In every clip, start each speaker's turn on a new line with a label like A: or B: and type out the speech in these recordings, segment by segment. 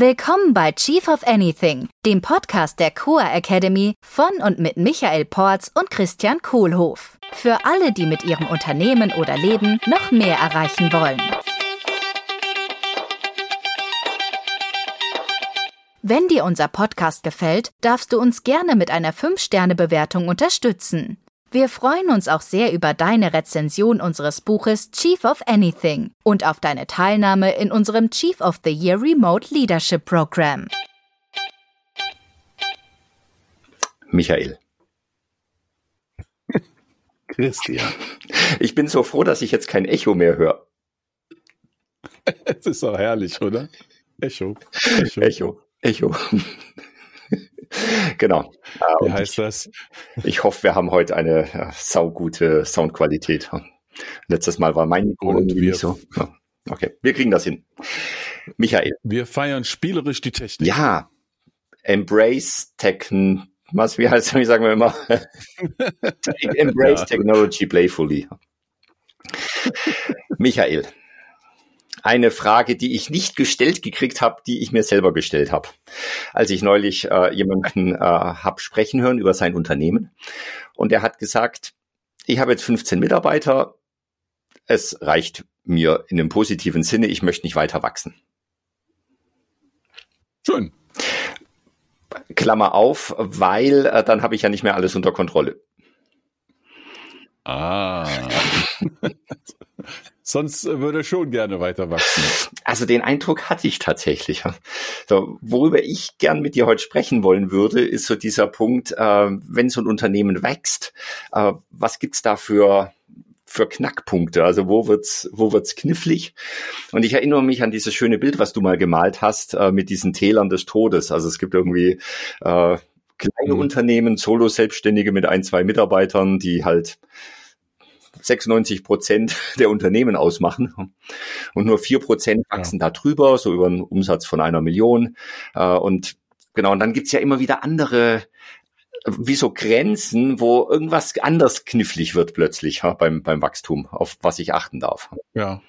A: Willkommen bei Chief of Anything, dem Podcast der Coa Academy von und mit Michael Porz und Christian Kohlhoff. Für alle, die mit ihrem Unternehmen oder Leben noch mehr erreichen wollen. Wenn dir unser Podcast gefällt, darfst du uns gerne mit einer 5-Sterne-Bewertung unterstützen. Wir freuen uns auch sehr über deine Rezension unseres Buches Chief of Anything und auf deine Teilnahme in unserem Chief of the Year Remote Leadership Program.
B: Michael.
C: Christian.
B: Ich bin so froh, dass ich jetzt kein Echo mehr höre.
C: Es ist doch herrlich, oder? Echo.
B: Echo. Echo. Echo. genau.
C: Wie und heißt das?
B: Ich hoffe, wir haben heute eine ja, saugute Soundqualität. Letztes Mal war mein Mikro irgendwie nicht so. Okay, wir kriegen das hin. Michael.
C: Wir feiern spielerisch die Technik.
B: Ja. Embrace Techn, was, wie heißt, wie sagen wir immer? Embrace ja. Technology playfully. Michael, eine Frage, die ich nicht gestellt gekriegt habe, die ich mir selber gestellt habe. Als ich neulich äh, jemanden äh, habe sprechen hören über sein Unternehmen und er hat gesagt, ich habe jetzt 15 Mitarbeiter, es reicht mir in einem positiven Sinne, ich möchte nicht weiter wachsen.
C: Schön.
B: Klammer auf, weil äh, dann habe ich ja nicht mehr alles unter Kontrolle.
C: Ah. Sonst würde er schon gerne weiter wachsen.
B: Also den Eindruck hatte ich tatsächlich. So, worüber ich gern mit dir heute sprechen wollen würde, ist so dieser Punkt, äh, wenn so ein Unternehmen wächst, äh, was gibt's da für für Knackpunkte? Also wo wird's, wo wird's knifflig? Und ich erinnere mich an dieses schöne Bild, was du mal gemalt hast äh, mit diesen Tälern des Todes. Also es gibt irgendwie äh, kleine mhm. Unternehmen, Solo-Selbstständige mit ein, zwei Mitarbeitern, die halt 96 Prozent der Unternehmen ausmachen und nur vier Prozent wachsen ja. da drüber, so über einen Umsatz von einer Million. Äh, und genau, und dann gibt's ja immer wieder andere wie so Grenzen, wo irgendwas anders knifflig wird plötzlich ja, beim, beim Wachstum, auf was ich achten darf.
C: Ja.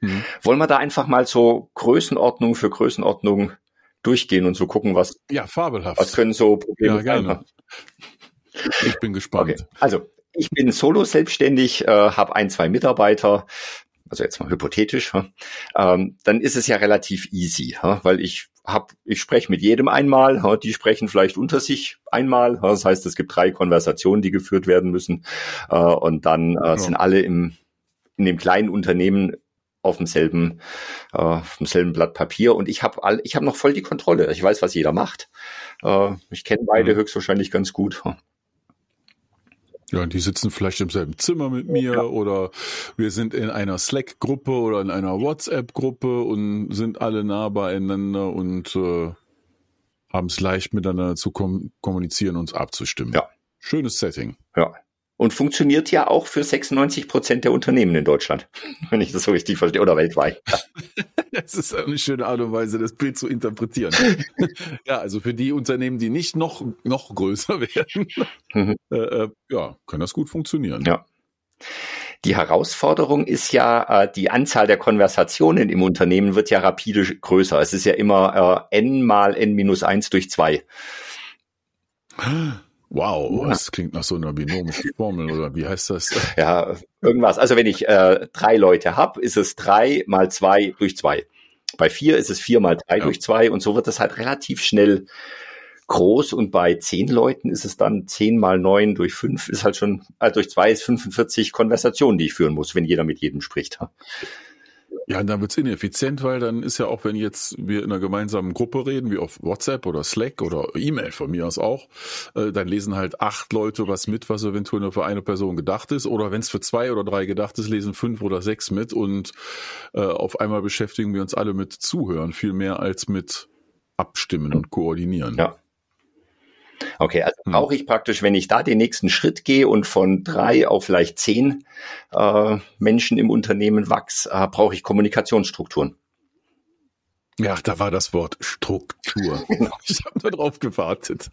B: Mhm. Wollen wir da einfach mal so Größenordnung für Größenordnung durchgehen und so gucken, was,
C: ja, fabelhaft.
B: was können so Probleme
C: ja, gerne. sein? Ich bin gespannt. Okay.
B: Also, ich bin solo selbstständig, äh, habe ein, zwei Mitarbeiter, also jetzt mal hypothetisch, ähm, dann ist es ja relativ easy, weil ich hab, ich spreche mit jedem einmal, die sprechen vielleicht unter sich einmal, das heißt, es gibt drei Konversationen, die geführt werden müssen äh, und dann äh, sind alle im, in dem kleinen Unternehmen auf demselben, äh, auf demselben Blatt Papier und ich habe all, ich habe noch voll die Kontrolle. Ich weiß, was jeder macht. Äh, ich kenne beide mhm. höchstwahrscheinlich ganz gut.
C: Ja, die sitzen vielleicht im selben Zimmer mit mir ja. oder wir sind in einer Slack-Gruppe oder in einer WhatsApp-Gruppe und sind alle nah beieinander und äh, haben es leicht miteinander zu kom kommunizieren, uns abzustimmen.
B: Ja.
C: Schönes Setting.
B: Ja und funktioniert ja auch für 96 Prozent der Unternehmen in Deutschland, wenn ich das so richtig verstehe, oder weltweit.
C: das ist eine schöne Art und Weise, das Bild zu interpretieren. ja, also für die Unternehmen, die nicht noch, noch größer werden, mhm. äh, äh, ja, kann das gut funktionieren.
B: Ja. Die Herausforderung ist ja, äh, die Anzahl der Konversationen im Unternehmen wird ja rapide größer. Es ist ja immer äh, n mal n minus eins durch zwei.
C: Wow, ja. das klingt nach so einer binomischen Formel oder wie heißt das?
B: Ja, irgendwas. Also wenn ich äh, drei Leute habe, ist es drei mal zwei durch zwei. Bei vier ist es vier mal drei ja. durch zwei und so wird das halt relativ schnell groß und bei zehn Leuten ist es dann zehn mal neun durch fünf ist halt schon, äh, durch zwei ist 45 Konversationen, die ich führen muss, wenn jeder mit jedem spricht.
C: Ja, dann wird's ineffizient, weil dann ist ja auch, wenn jetzt wir in einer gemeinsamen Gruppe reden, wie auf WhatsApp oder Slack oder E-Mail von mir aus auch, äh, dann lesen halt acht Leute was mit, was eventuell nur für eine Person gedacht ist. Oder wenn es für zwei oder drei gedacht ist, lesen fünf oder sechs mit und äh, auf einmal beschäftigen wir uns alle mit Zuhören, viel mehr als mit Abstimmen und Koordinieren.
B: Ja. Okay, also hm. brauche ich praktisch, wenn ich da den nächsten Schritt gehe und von drei auf vielleicht zehn äh, Menschen im Unternehmen wachs, äh, brauche ich Kommunikationsstrukturen.
C: Ja, da war das Wort Struktur. Genau. Ich habe nur drauf gewartet.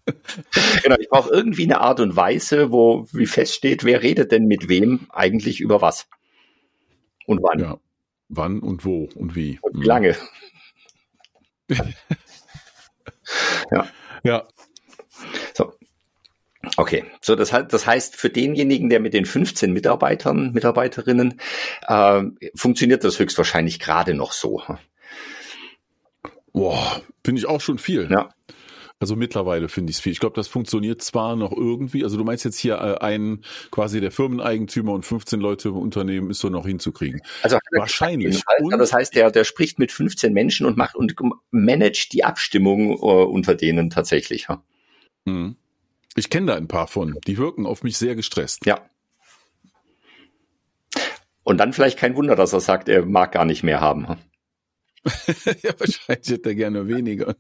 B: Genau, ich brauche irgendwie eine Art und Weise, wo wie feststeht, wer redet denn mit wem eigentlich über was und wann. Ja,
C: wann und wo und wie.
B: Und wie lange. ja.
C: Ja.
B: Okay, so das, das heißt, für denjenigen, der mit den 15 Mitarbeitern, Mitarbeiterinnen, äh, funktioniert das höchstwahrscheinlich gerade noch so.
C: Boah, finde ich auch schon viel.
B: Ja.
C: Also mittlerweile finde ich es viel. Ich glaube, das funktioniert zwar noch irgendwie. Also du meinst jetzt hier äh, einen quasi der Firmeneigentümer und 15 Leute im Unternehmen ist so noch hinzukriegen.
B: Also
C: wahrscheinlich.
B: Und das heißt, der, der spricht mit 15 Menschen und macht und managt die Abstimmung uh, unter denen tatsächlich. Ja.
C: Hm. Ich kenne da ein paar von. Die wirken auf mich sehr gestresst.
B: Ja. Und dann vielleicht kein Wunder, dass er sagt, er mag gar nicht mehr haben.
C: ja, wahrscheinlich hätte er gerne weniger.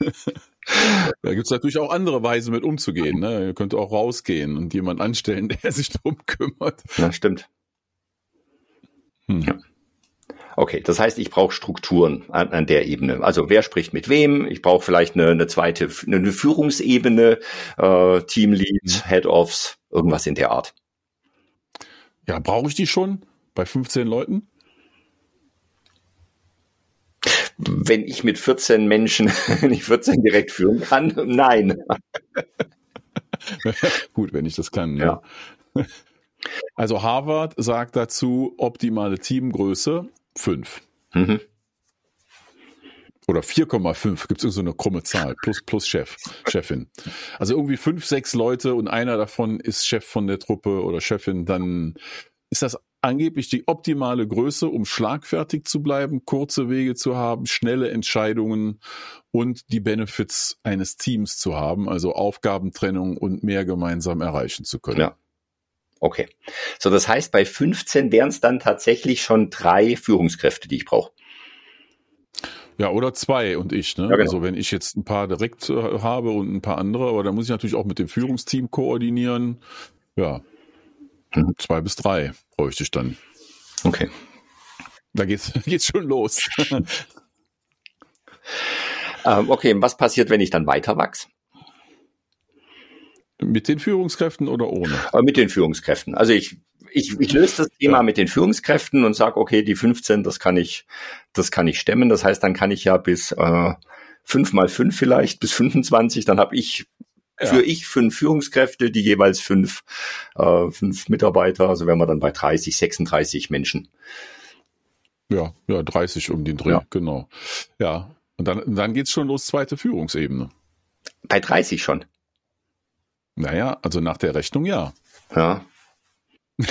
C: da gibt es natürlich auch andere Weise mit umzugehen. Ne? Ihr könnt auch rausgehen und jemand anstellen, der sich darum kümmert.
B: Ja, stimmt. Hm. Ja. Okay, das heißt, ich brauche Strukturen an, an, der Ebene. Also wer spricht mit wem? Ich brauche vielleicht eine, eine zweite, eine Führungsebene, äh, Teamleads, mhm. Head-Offs, irgendwas in der Art.
C: Ja, brauche ich die schon bei 15 Leuten?
B: Wenn ich mit 14 Menschen nicht 14 direkt führen kann, nein.
C: Gut, wenn ich das kann. Ja. ja. Also Harvard sagt dazu optimale Teamgröße 5. Mhm. Oder 4,5 gibt es so eine krumme Zahl, plus, plus Chef, Chefin. Also irgendwie fünf, sechs Leute und einer davon ist Chef von der Truppe oder Chefin, dann ist das angeblich die optimale Größe, um schlagfertig zu bleiben, kurze Wege zu haben, schnelle Entscheidungen und die Benefits eines Teams zu haben, also Aufgabentrennung und mehr gemeinsam erreichen zu können.
B: Ja. Okay. So, das heißt, bei 15 wären es dann tatsächlich schon drei Führungskräfte, die ich brauche.
C: Ja, oder zwei und ich. Ne? Ja, genau. Also wenn ich jetzt ein paar direkt äh, habe und ein paar andere, aber da muss ich natürlich auch mit dem Führungsteam koordinieren. Ja, mhm. zwei bis drei bräuchte ich dann.
B: Okay.
C: Da geht's, geht's schon los.
B: ähm, okay, was passiert, wenn ich dann weiter wachse?
C: Mit den Führungskräften oder ohne?
B: Äh, mit den Führungskräften. Also ich, ich, ich löse das Thema ja. mit den Führungskräften und sage, okay, die 15, das kann ich, das kann ich stemmen. Das heißt, dann kann ich ja bis äh, 5 mal 5 vielleicht, bis 25, dann habe ich ja. für ich fünf Führungskräfte, die jeweils fünf, äh, fünf Mitarbeiter, also wären wir dann bei 30, 36 Menschen.
C: Ja, ja, 30 um den Dreh, ja. genau. Ja, und dann, dann geht's schon los, zweite Führungsebene.
B: Bei 30 schon.
C: Naja, also nach der Rechnung ja.
B: Ja.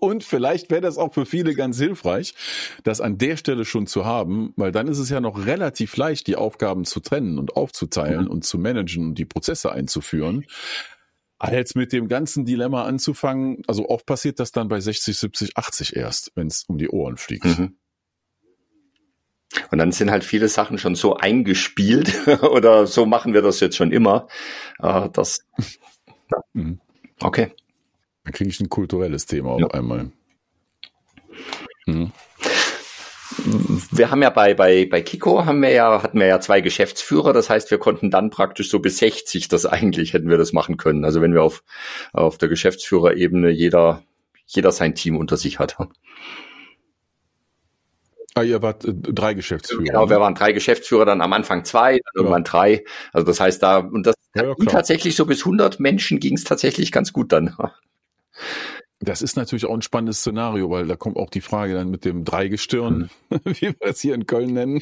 C: und vielleicht wäre das auch für viele ganz hilfreich, das an der Stelle schon zu haben, weil dann ist es ja noch relativ leicht, die Aufgaben zu trennen und aufzuteilen mhm. und zu managen und die Prozesse einzuführen. Als mit dem ganzen Dilemma anzufangen, also oft passiert das dann bei 60, 70, 80 erst, wenn es um die Ohren fliegt. Mhm.
B: Und dann sind halt viele Sachen schon so eingespielt oder so machen wir das jetzt schon immer, äh, dass ja. Mhm. okay.
C: Dann kriege ich ein kulturelles Thema ja. auf einmal.
B: Mhm. Wir haben ja bei, bei, bei Kiko haben wir ja, hatten wir ja zwei Geschäftsführer. Das heißt, wir konnten dann praktisch so bis 60 das eigentlich hätten wir das machen können. Also wenn wir auf, auf der Geschäftsführerebene jeder, jeder sein Team unter sich hat.
C: Ah, ihr wart äh, drei Geschäftsführer.
B: Genau, ne? wir waren drei Geschäftsführer, dann am Anfang zwei, dann ja. irgendwann drei. Also das heißt da, und das ja, tatsächlich so bis 100 Menschen ging es tatsächlich ganz gut dann.
C: Das ist natürlich auch ein spannendes Szenario, weil da kommt auch die Frage dann mit dem Dreigestirn, mhm. wie wir es hier in Köln nennen.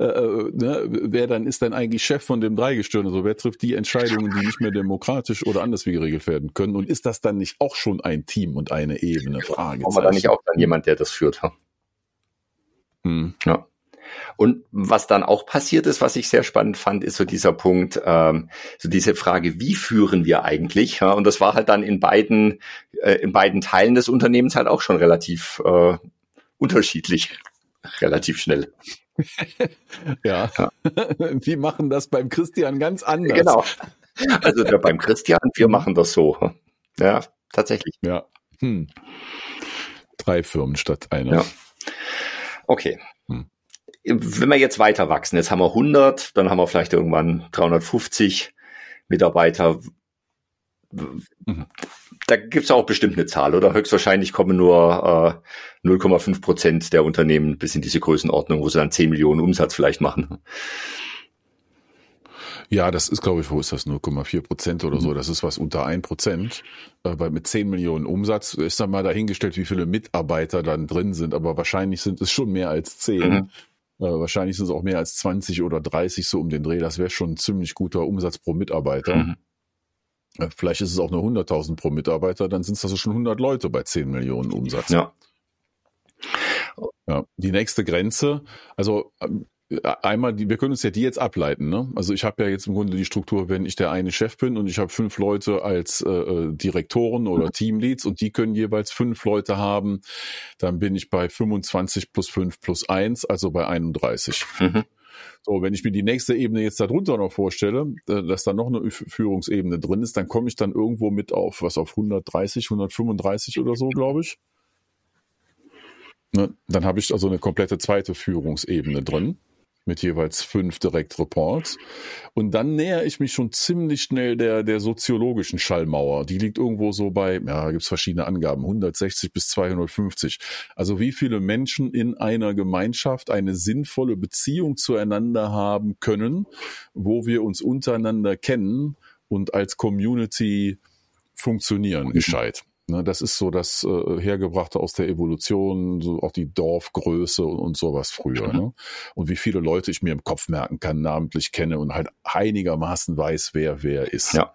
C: Äh, äh, ne? Wer dann ist dann eigentlich Chef von dem Dreigestirn? Also wer trifft die Entscheidungen, die nicht mehr demokratisch oder anders wie geregelt werden können? Und ist das dann nicht auch schon ein Team und eine Ebene?
B: Frage. Haben wir da nicht auch dann jemand, der das führt? Mhm. Ja. Und was dann auch passiert ist, was ich sehr spannend fand, ist so dieser Punkt, ähm, so diese Frage, wie führen wir eigentlich? Ja? Und das war halt dann in beiden, äh, in beiden Teilen des Unternehmens halt auch schon relativ äh, unterschiedlich, relativ schnell.
C: ja. ja. Die machen das beim Christian ganz anders.
B: Genau. Also der, beim Christian, wir machen das so. Ja, tatsächlich.
C: Ja. Hm. Drei Firmen statt einer.
B: Ja. Okay. Hm. Wenn wir jetzt weiter wachsen, jetzt haben wir 100, dann haben wir vielleicht irgendwann 350 Mitarbeiter. Mhm. Da gibt's auch bestimmt eine Zahl, oder? Höchstwahrscheinlich kommen nur äh, 0,5 Prozent der Unternehmen bis in diese Größenordnung, wo sie dann 10 Millionen Umsatz vielleicht machen.
C: Ja, das ist, glaube ich, wo ist das? 0,4 Prozent oder so. Das ist was unter 1 Prozent. Äh, weil mit 10 Millionen Umsatz ist dann mal dahingestellt, wie viele Mitarbeiter dann drin sind. Aber wahrscheinlich sind es schon mehr als 10. Mhm. Äh, wahrscheinlich sind es auch mehr als 20 oder 30 so um den Dreh. Das wäre schon ein ziemlich guter Umsatz pro Mitarbeiter. Mhm. Äh, vielleicht ist es auch nur 100.000 pro Mitarbeiter, dann sind es also schon 100 Leute bei 10 Millionen Umsatz.
B: Ja.
C: Ja, die nächste Grenze, also ähm, einmal, die, wir können uns ja die jetzt ableiten. Ne? Also ich habe ja jetzt im Grunde die Struktur, wenn ich der eine Chef bin und ich habe fünf Leute als äh, äh Direktoren oder mhm. Teamleads und die können jeweils fünf Leute haben, dann bin ich bei 25 plus 5 plus 1, also bei 31. Mhm. So, wenn ich mir die nächste Ebene jetzt darunter noch vorstelle, äh, dass da noch eine Führungsebene drin ist, dann komme ich dann irgendwo mit auf, was auf 130, 135 oder so, glaube ich. Ne? Dann habe ich also eine komplette zweite Führungsebene drin mit jeweils fünf Direktreports. Und dann näher ich mich schon ziemlich schnell der, der soziologischen Schallmauer. Die liegt irgendwo so bei, ja, da gibt es verschiedene Angaben, 160 bis 250. Also wie viele Menschen in einer Gemeinschaft eine sinnvolle Beziehung zueinander haben können, wo wir uns untereinander kennen und als Community funktionieren mhm. gescheit. Ne, das ist so das äh, Hergebrachte aus der Evolution, so auch die Dorfgröße und, und sowas früher. Ne? Und wie viele Leute ich mir im Kopf merken kann, namentlich kenne und halt einigermaßen weiß, wer wer ist.
B: Ja.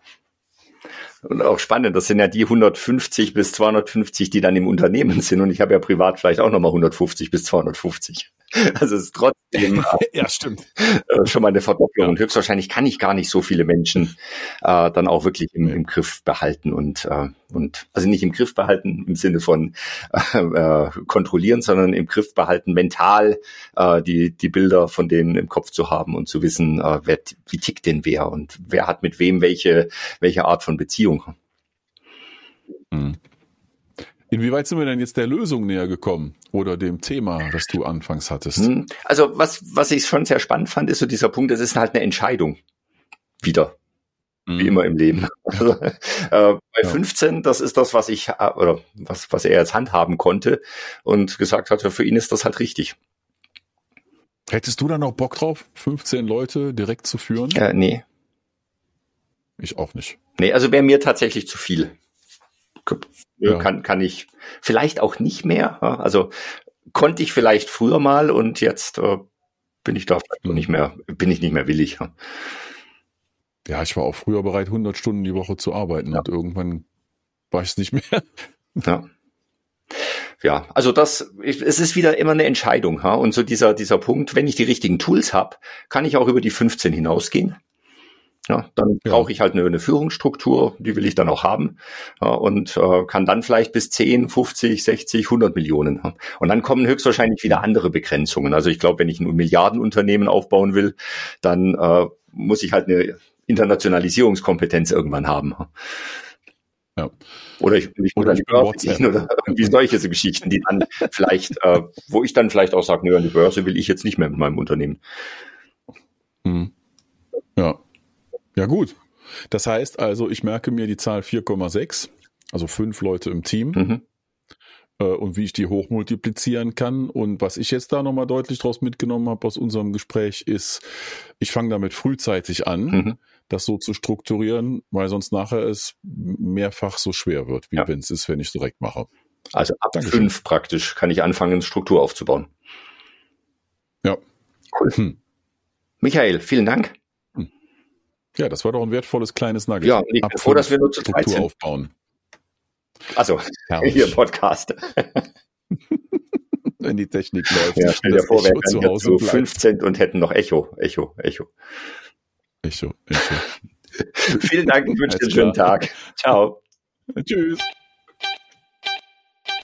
B: Und auch spannend, das sind ja die 150 bis 250, die dann im Unternehmen sind. Und ich habe ja privat vielleicht auch nochmal 150 bis 250. Also es ist trotzdem
C: ja, stimmt.
B: Äh, schon mal eine Verdopplung. Und höchstwahrscheinlich kann ich gar nicht so viele Menschen äh, dann auch wirklich im, im Griff behalten und, äh, und also nicht im Griff behalten im Sinne von äh, äh, kontrollieren, sondern im Griff behalten, mental äh, die, die Bilder von denen im Kopf zu haben und zu wissen, äh, wer, wie tickt denn wer und wer hat mit wem welche, welche Art von Beziehung.
C: Mhm. Inwieweit sind wir denn jetzt der Lösung näher gekommen oder dem Thema, das du anfangs hattest? Hm,
B: also was, was ich schon sehr spannend fand, ist so dieser Punkt, das ist halt eine Entscheidung. Wieder. Mhm. Wie immer im Leben. Also, äh, bei ja. 15, das ist das, was ich, äh, oder was, was er jetzt handhaben konnte und gesagt hat, für ihn ist das halt richtig.
C: Hättest du da noch Bock drauf, 15 Leute direkt zu führen?
B: Äh, nee.
C: Ich auch nicht.
B: Nee, also wäre mir tatsächlich zu viel ja. kann, kann ich vielleicht auch nicht mehr. Also konnte ich vielleicht früher mal und jetzt äh, bin ich da mhm. nicht mehr, bin ich nicht mehr willig.
C: Ja, ich war auch früher bereit, 100 Stunden die Woche zu arbeiten ja. und irgendwann war ich es nicht mehr.
B: Ja. Ja, also das, es ist wieder immer eine Entscheidung, ha? Und so dieser, dieser Punkt, wenn ich die richtigen Tools habe, kann ich auch über die 15 hinausgehen. Ja, dann ja. brauche ich halt eine, eine, Führungsstruktur, die will ich dann auch haben ja, und äh, kann dann vielleicht bis 10, 50, 60, 100 Millionen. haben. Und dann kommen höchstwahrscheinlich wieder andere Begrenzungen. Also ich glaube, wenn ich ein Milliardenunternehmen aufbauen will, dann äh, muss ich halt eine Internationalisierungskompetenz irgendwann haben. Ja. Oder ich, ich oder, ich Börse oder irgendwie solche so Geschichten, die dann vielleicht, äh, wo ich dann vielleicht auch sage, nö, an die Börse will ich jetzt nicht mehr mit meinem Unternehmen.
C: Hm. Ja. Gut. Das heißt also, ich merke mir die Zahl 4,6, also fünf Leute im Team. Mhm. Äh, und wie ich die hochmultiplizieren kann. Und was ich jetzt da nochmal deutlich draus mitgenommen habe aus unserem Gespräch, ist, ich fange damit frühzeitig an, mhm. das so zu strukturieren, weil sonst nachher es mehrfach so schwer wird, wie ja. wenn es ist, wenn ich direkt mache.
B: Also ab Dankeschön. fünf praktisch kann ich anfangen, Struktur aufzubauen.
C: Ja.
B: Cool. Hm. Michael, vielen Dank.
C: Ja, das war doch ein wertvolles kleines Nugget.
B: Ja, ich bin froh, dass wir nur zu
C: Struktur sind. aufbauen.
B: Also, hier im Podcast.
C: Wenn die Technik läuft.
B: Ja, stell dir vor, wir hätten zu Hause 15 und hätten noch Echo, Echo, Echo.
C: Echo, Echo.
B: Vielen Dank, ich wünsche dir einen schönen Tag. Ciao.
C: Tschüss.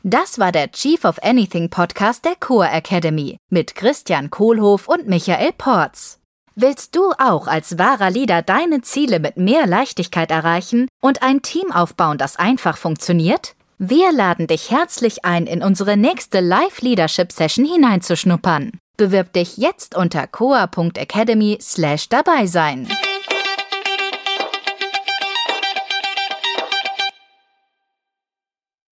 A: Das war der Chief of Anything Podcast der Core Academy mit Christian Kohlhoff und Michael Porz. Willst du auch als wahrer Leader deine Ziele mit mehr Leichtigkeit erreichen und ein Team aufbauen, das einfach funktioniert? Wir laden dich herzlich ein, in unsere nächste Live-Leadership-Session hineinzuschnuppern. Bewirb dich jetzt unter coa.academy slash dabei sein.